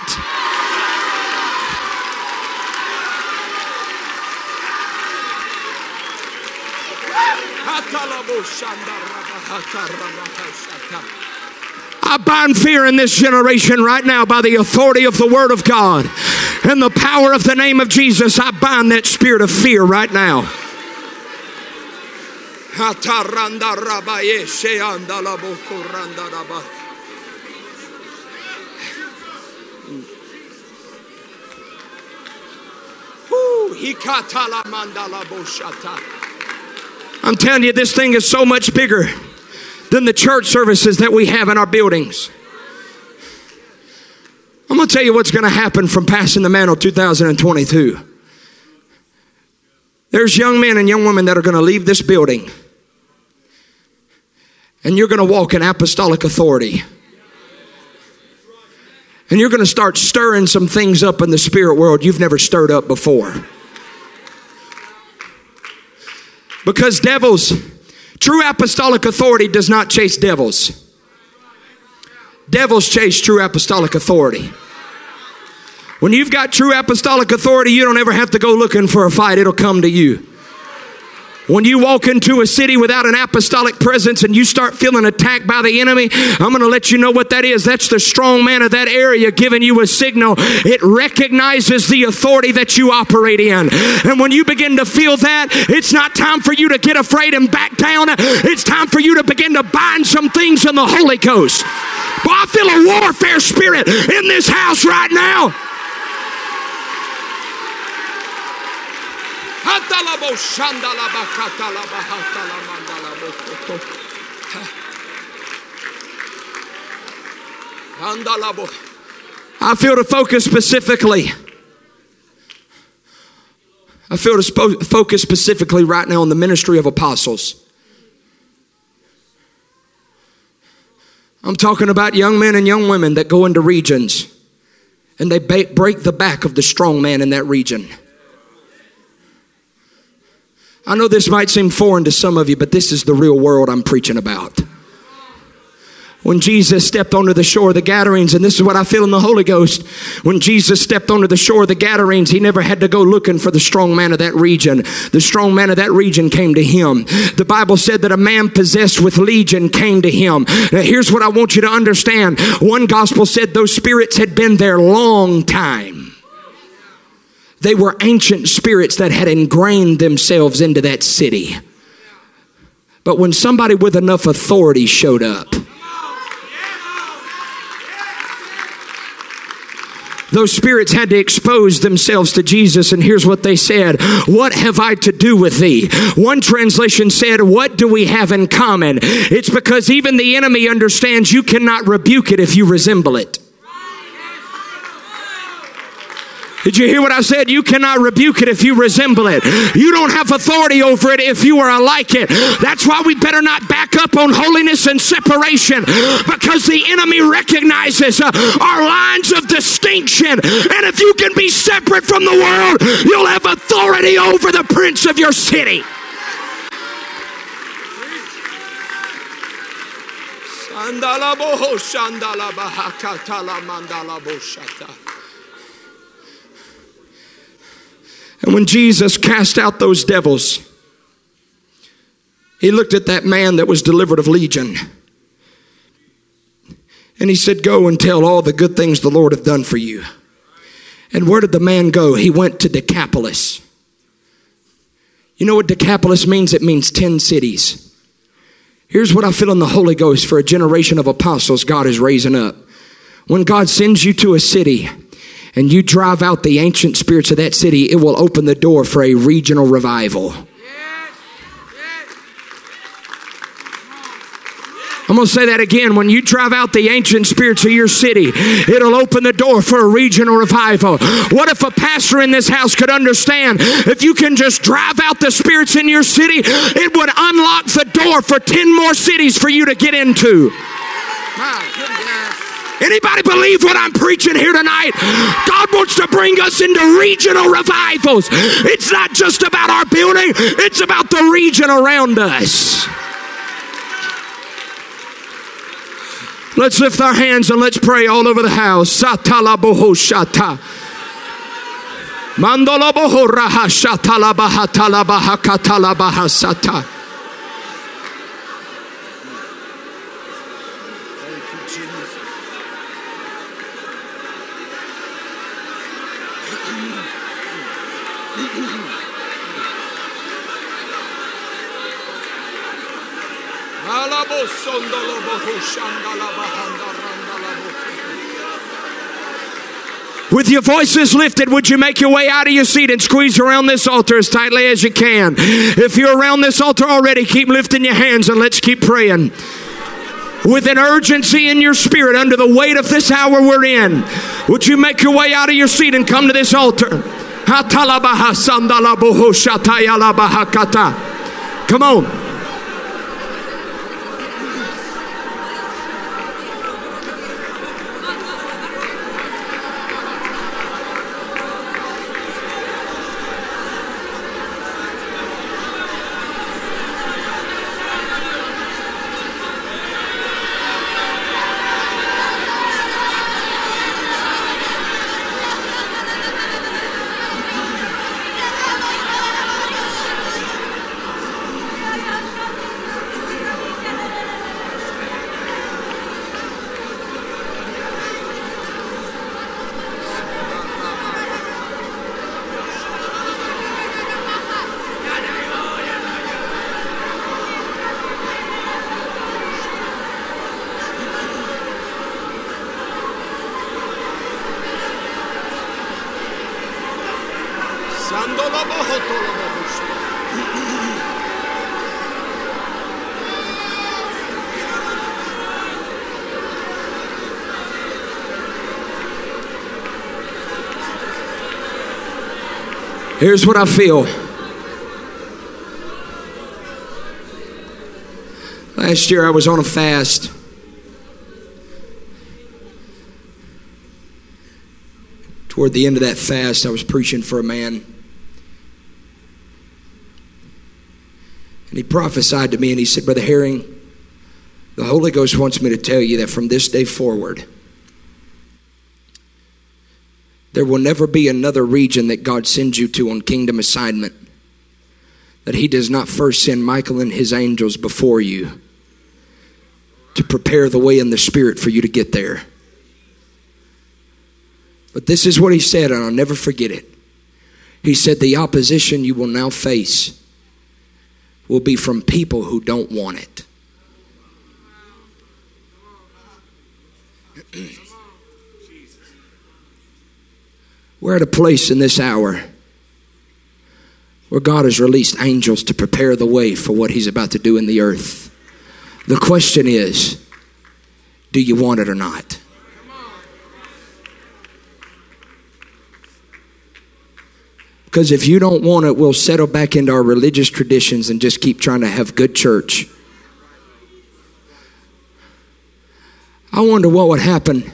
I bind fear in this generation right now by the authority of the Word of God and the power of the name of Jesus. I bind that spirit of fear right now. I'm telling you, this thing is so much bigger than the church services that we have in our buildings. I'm going to tell you what's going to happen from passing the mantle 2022. There's young men and young women that are going to leave this building, and you're going to walk in apostolic authority. And you're going to start stirring some things up in the spirit world you've never stirred up before. Because devils, true apostolic authority does not chase devils. Devils chase true apostolic authority. When you've got true apostolic authority, you don't ever have to go looking for a fight, it'll come to you. When you walk into a city without an apostolic presence and you start feeling attacked by the enemy, I'm going to let you know what that is. That's the strong man of that area giving you a signal. It recognizes the authority that you operate in. And when you begin to feel that, it's not time for you to get afraid and back down. It's time for you to begin to bind some things in the Holy Ghost. Boy, I feel a warfare spirit in this house right now. I feel to focus specifically. I feel to focus specifically right now on the ministry of apostles. I'm talking about young men and young women that go into regions and they ba- break the back of the strong man in that region. I know this might seem foreign to some of you, but this is the real world I'm preaching about when Jesus stepped onto the shore of the Gadarenes, and this is what I feel in the Holy Ghost. When Jesus stepped onto the shore of the Gadarenes, he never had to go looking for the strong man of that region. The strong man of that region came to him. The Bible said that a man possessed with legion came to him. Now, here's what I want you to understand. One gospel said those spirits had been there long time. They were ancient spirits that had ingrained themselves into that city. But when somebody with enough authority showed up, those spirits had to expose themselves to Jesus, and here's what they said What have I to do with thee? One translation said, What do we have in common? It's because even the enemy understands you cannot rebuke it if you resemble it. Did you hear what I said? You cannot rebuke it if you resemble it. You don't have authority over it if you are like it. That's why we better not back up on holiness and separation because the enemy recognizes uh, our lines of distinction. And if you can be separate from the world, you'll have authority over the prince of your city. Sandala boho shandala bahakatala mandala boshata. And when Jesus cast out those devils, he looked at that man that was delivered of legion. And he said, Go and tell all the good things the Lord have done for you. And where did the man go? He went to Decapolis. You know what Decapolis means? It means 10 cities. Here's what I feel in the Holy Ghost for a generation of apostles God is raising up. When God sends you to a city, and you drive out the ancient spirits of that city, it will open the door for a regional revival. I'm going to say that again. When you drive out the ancient spirits of your city, it'll open the door for a regional revival. What if a pastor in this house could understand if you can just drive out the spirits in your city, it would unlock the door for 10 more cities for you to get into? Anybody believe what I'm preaching here tonight? God wants to bring us into regional revivals. It's not just about our building, it's about the region around us. Let's lift our hands and let's pray all over the house. Mandala boho raha shatala bahatala bahakatala bahasata. With your voices lifted, would you make your way out of your seat and squeeze around this altar as tightly as you can? If you're around this altar already, keep lifting your hands and let's keep praying. With an urgency in your spirit under the weight of this hour we're in, would you make your way out of your seat and come to this altar? Come on. Here's what I feel. Last year I was on a fast. Toward the end of that fast, I was preaching for a man. And he prophesied to me and he said, Brother Herring, the Holy Ghost wants me to tell you that from this day forward, there will never be another region that God sends you to on kingdom assignment that He does not first send Michael and His angels before you to prepare the way in the Spirit for you to get there. But this is what He said, and I'll never forget it. He said, The opposition you will now face will be from people who don't want it. We're at a place in this hour where God has released angels to prepare the way for what He's about to do in the earth. The question is do you want it or not? Because if you don't want it, we'll settle back into our religious traditions and just keep trying to have good church. I wonder what would happen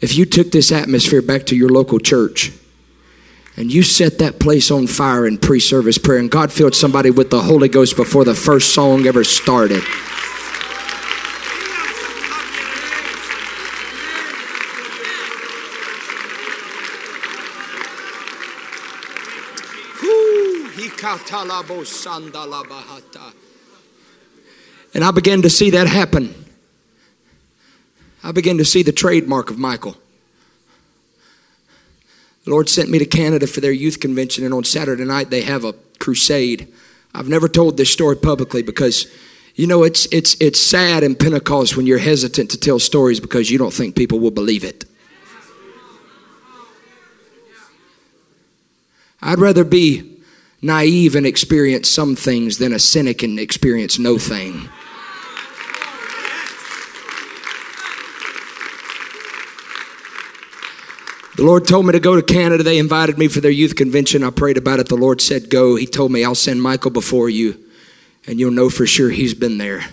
if you took this atmosphere back to your local church and you set that place on fire in pre service prayer, and God filled somebody with the Holy Ghost before the first song ever started. And I began to see that happen. I began to see the trademark of Michael. The Lord sent me to Canada for their youth convention, and on Saturday night they have a crusade. I've never told this story publicly because, you know, it's, it's, it's sad in Pentecost when you're hesitant to tell stories because you don't think people will believe it. I'd rather be naive and experience some things than a cynic and experience no thing. The Lord told me to go to Canada. They invited me for their youth convention. I prayed about it. The Lord said, Go. He told me, I'll send Michael before you, and you'll know for sure he's been there.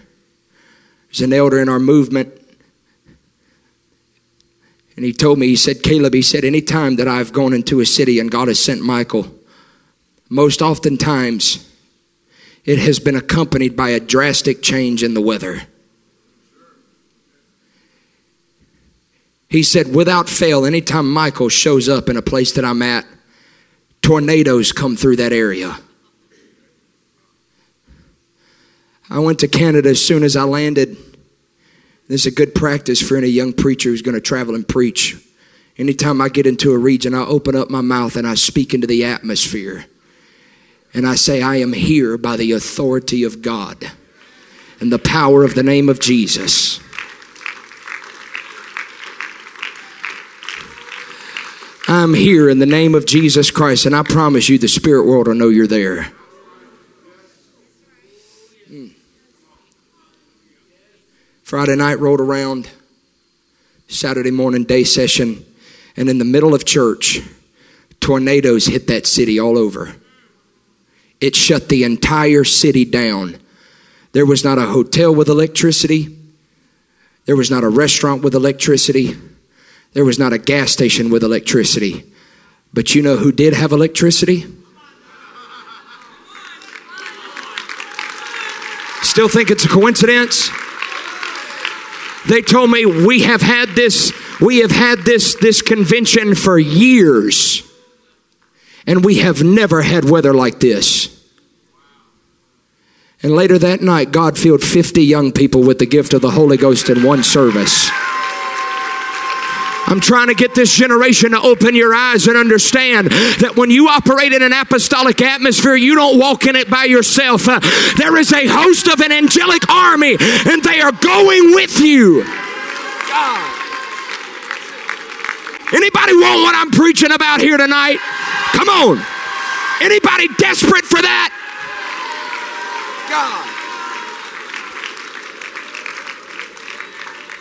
There's an elder in our movement, and he told me, he said, Caleb, he said, anytime that I've gone into a city and God has sent Michael, most oftentimes it has been accompanied by a drastic change in the weather. He said, without fail, anytime Michael shows up in a place that I'm at, tornadoes come through that area. I went to Canada as soon as I landed. This is a good practice for any young preacher who's going to travel and preach. Anytime I get into a region, I open up my mouth and I speak into the atmosphere. And I say, I am here by the authority of God and the power of the name of Jesus. I'm here in the name of Jesus Christ, and I promise you the spirit world will know you're there. Hmm. Friday night rolled around, Saturday morning day session, and in the middle of church, tornadoes hit that city all over. It shut the entire city down. There was not a hotel with electricity. There was not a restaurant with electricity. There was not a gas station with electricity. But you know who did have electricity? Still think it's a coincidence? They told me we have had this we have had this this convention for years and we have never had weather like this. And later that night God filled 50 young people with the gift of the Holy Ghost in one service. I'm trying to get this generation to open your eyes and understand that when you operate in an apostolic atmosphere, you don't walk in it by yourself. Uh, there is a host of an angelic army, and they are going with you. God. Anybody want what I'm preaching about here tonight? Come on. Anybody desperate for that? God.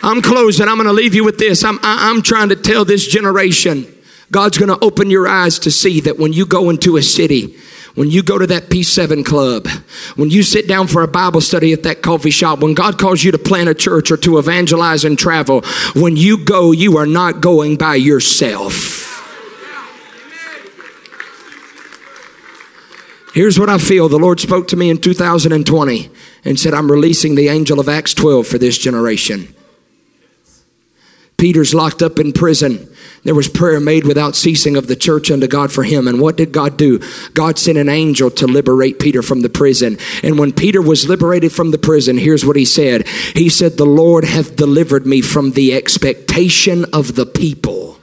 I'm closing. I'm going to leave you with this. I'm, I'm trying to tell this generation God's going to open your eyes to see that when you go into a city, when you go to that P7 club, when you sit down for a Bible study at that coffee shop, when God calls you to plant a church or to evangelize and travel, when you go, you are not going by yourself. Here's what I feel. The Lord spoke to me in 2020 and said, I'm releasing the angel of Acts 12 for this generation. Peter's locked up in prison. There was prayer made without ceasing of the church unto God for him. And what did God do? God sent an angel to liberate Peter from the prison. And when Peter was liberated from the prison, here's what he said He said, The Lord hath delivered me from the expectation of the people.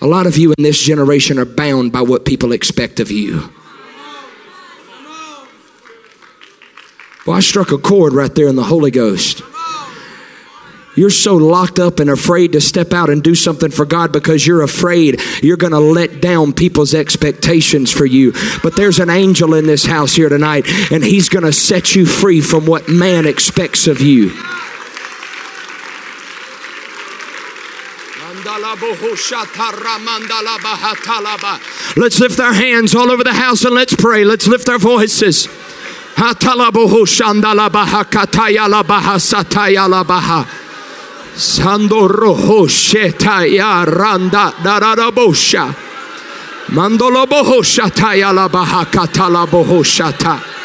A lot of you in this generation are bound by what people expect of you. Well, I struck a chord right there in the Holy Ghost. You're so locked up and afraid to step out and do something for God because you're afraid you're going to let down people's expectations for you. But there's an angel in this house here tonight, and he's going to set you free from what man expects of you. Let's lift our hands all over the house and let's pray. Let's lift our voices. Sando roho shetaya randa darabosha. Mandolo boho shataya la baha katala boho shata.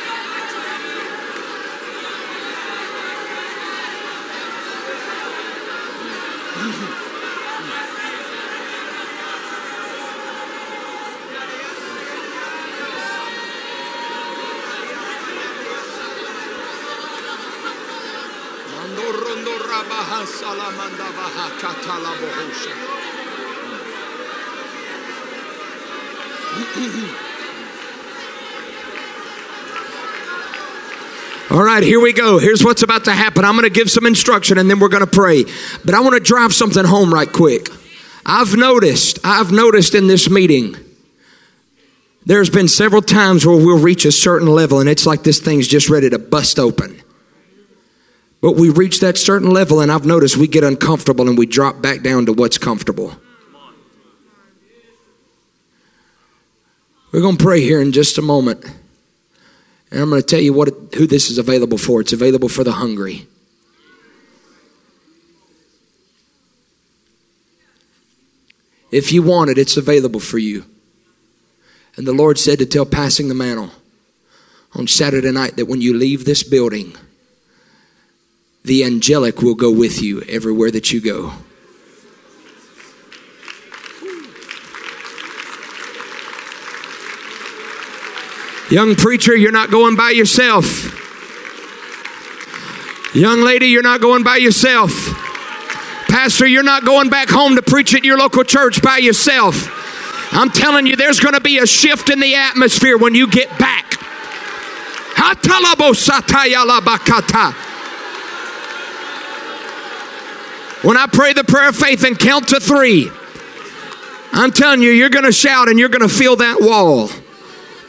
Right, here we go. Here's what's about to happen. I'm going to give some instruction and then we're going to pray. But I want to drive something home right quick. I've noticed, I've noticed in this meeting, there's been several times where we'll reach a certain level and it's like this thing's just ready to bust open. But we reach that certain level, and I've noticed we get uncomfortable and we drop back down to what's comfortable. We're going to pray here in just a moment. And I'm going to tell you what who this is available for. It's available for the hungry. If you want it, it's available for you. And the Lord said to tell passing the mantle on Saturday night that when you leave this building, the angelic will go with you everywhere that you go. Young preacher, you're not going by yourself. Young lady, you're not going by yourself. Pastor, you're not going back home to preach at your local church by yourself. I'm telling you, there's going to be a shift in the atmosphere when you get back. When I pray the prayer of faith and count to three, I'm telling you, you're going to shout and you're going to feel that wall.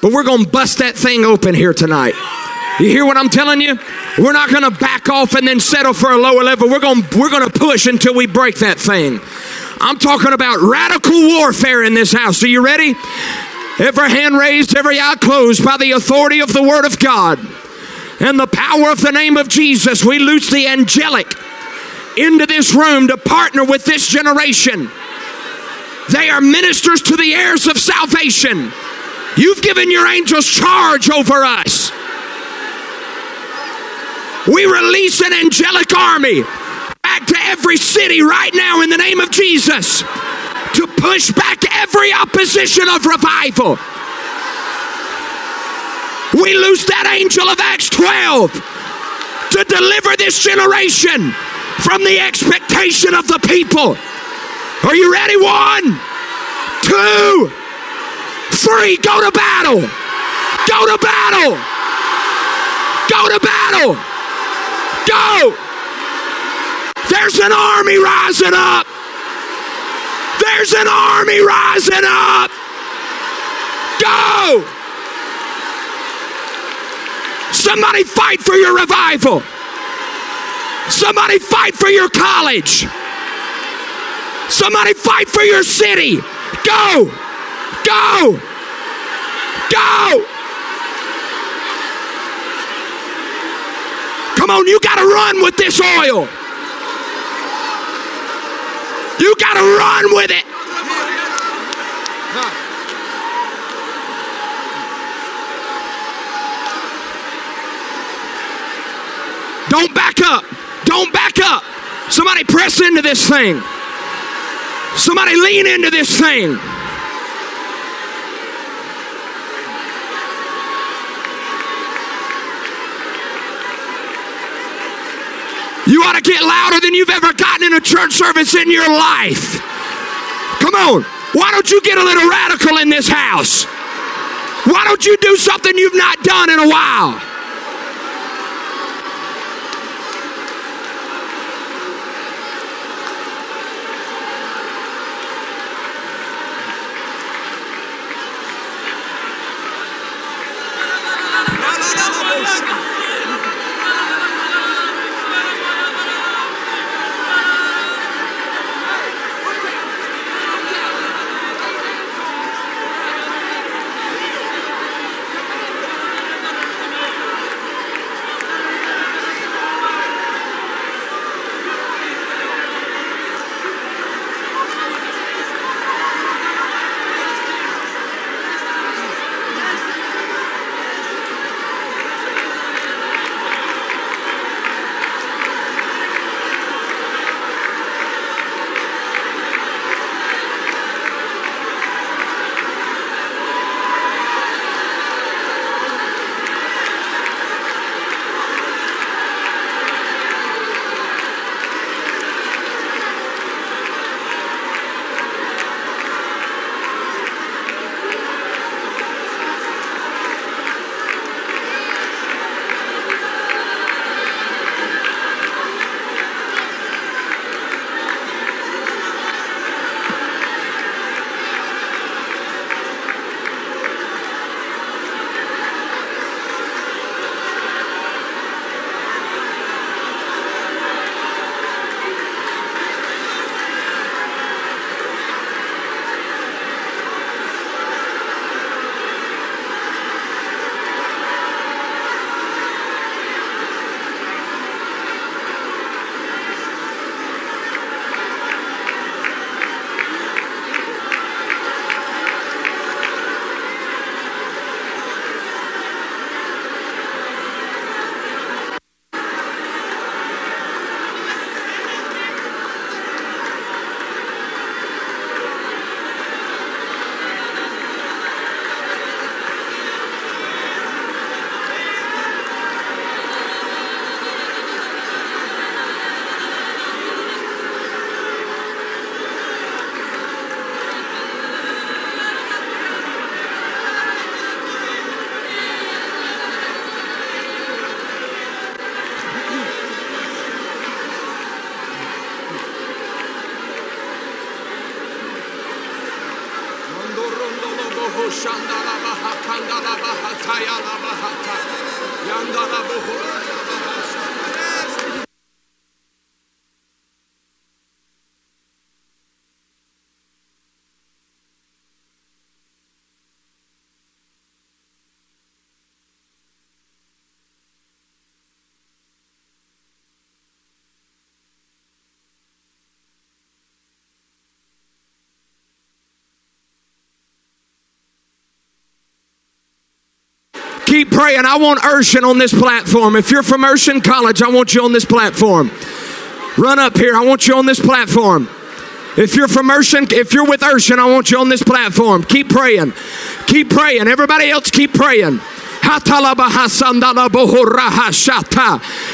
But we're going to bust that thing open here tonight. You hear what I'm telling you? We're not going to back off and then settle for a lower level. We're gonna we're going to push until we break that thing. I'm talking about radical warfare in this house. Are you ready? Every hand raised, every eye closed by the authority of the word of God and the power of the name of Jesus. We loose the angelic into this room to partner with this generation. They are ministers to the heirs of salvation. You've given your angels charge over us. We release an angelic army back to every city right now in the name of Jesus to push back every opposition of revival. We loose that angel of Acts 12 to deliver this generation from the expectation of the people. Are you ready? One, two, three. Go to battle. Go to battle. Go to battle. Go. There's an army rising up. There's an army rising up. Go. Somebody fight for your revival. Somebody fight for your college. Somebody fight for your city. Go. Go! Go! Come on, you got to run with this oil. You got to run with it. Don't back up. Don't back up. Somebody press into this thing. Somebody lean into this thing. You ought to get louder than you've ever gotten in a church service in your life. Come on. Why don't you get a little radical in this house? Why don't you do something you've not done in a while? Keep praying. I want Urshan on this platform. If you're from Urshan College, I want you on this platform. Run up here. I want you on this platform. If you're from Urshan, if you're with Urshan, I want you on this platform. Keep praying. Keep praying. Everybody else, keep praying.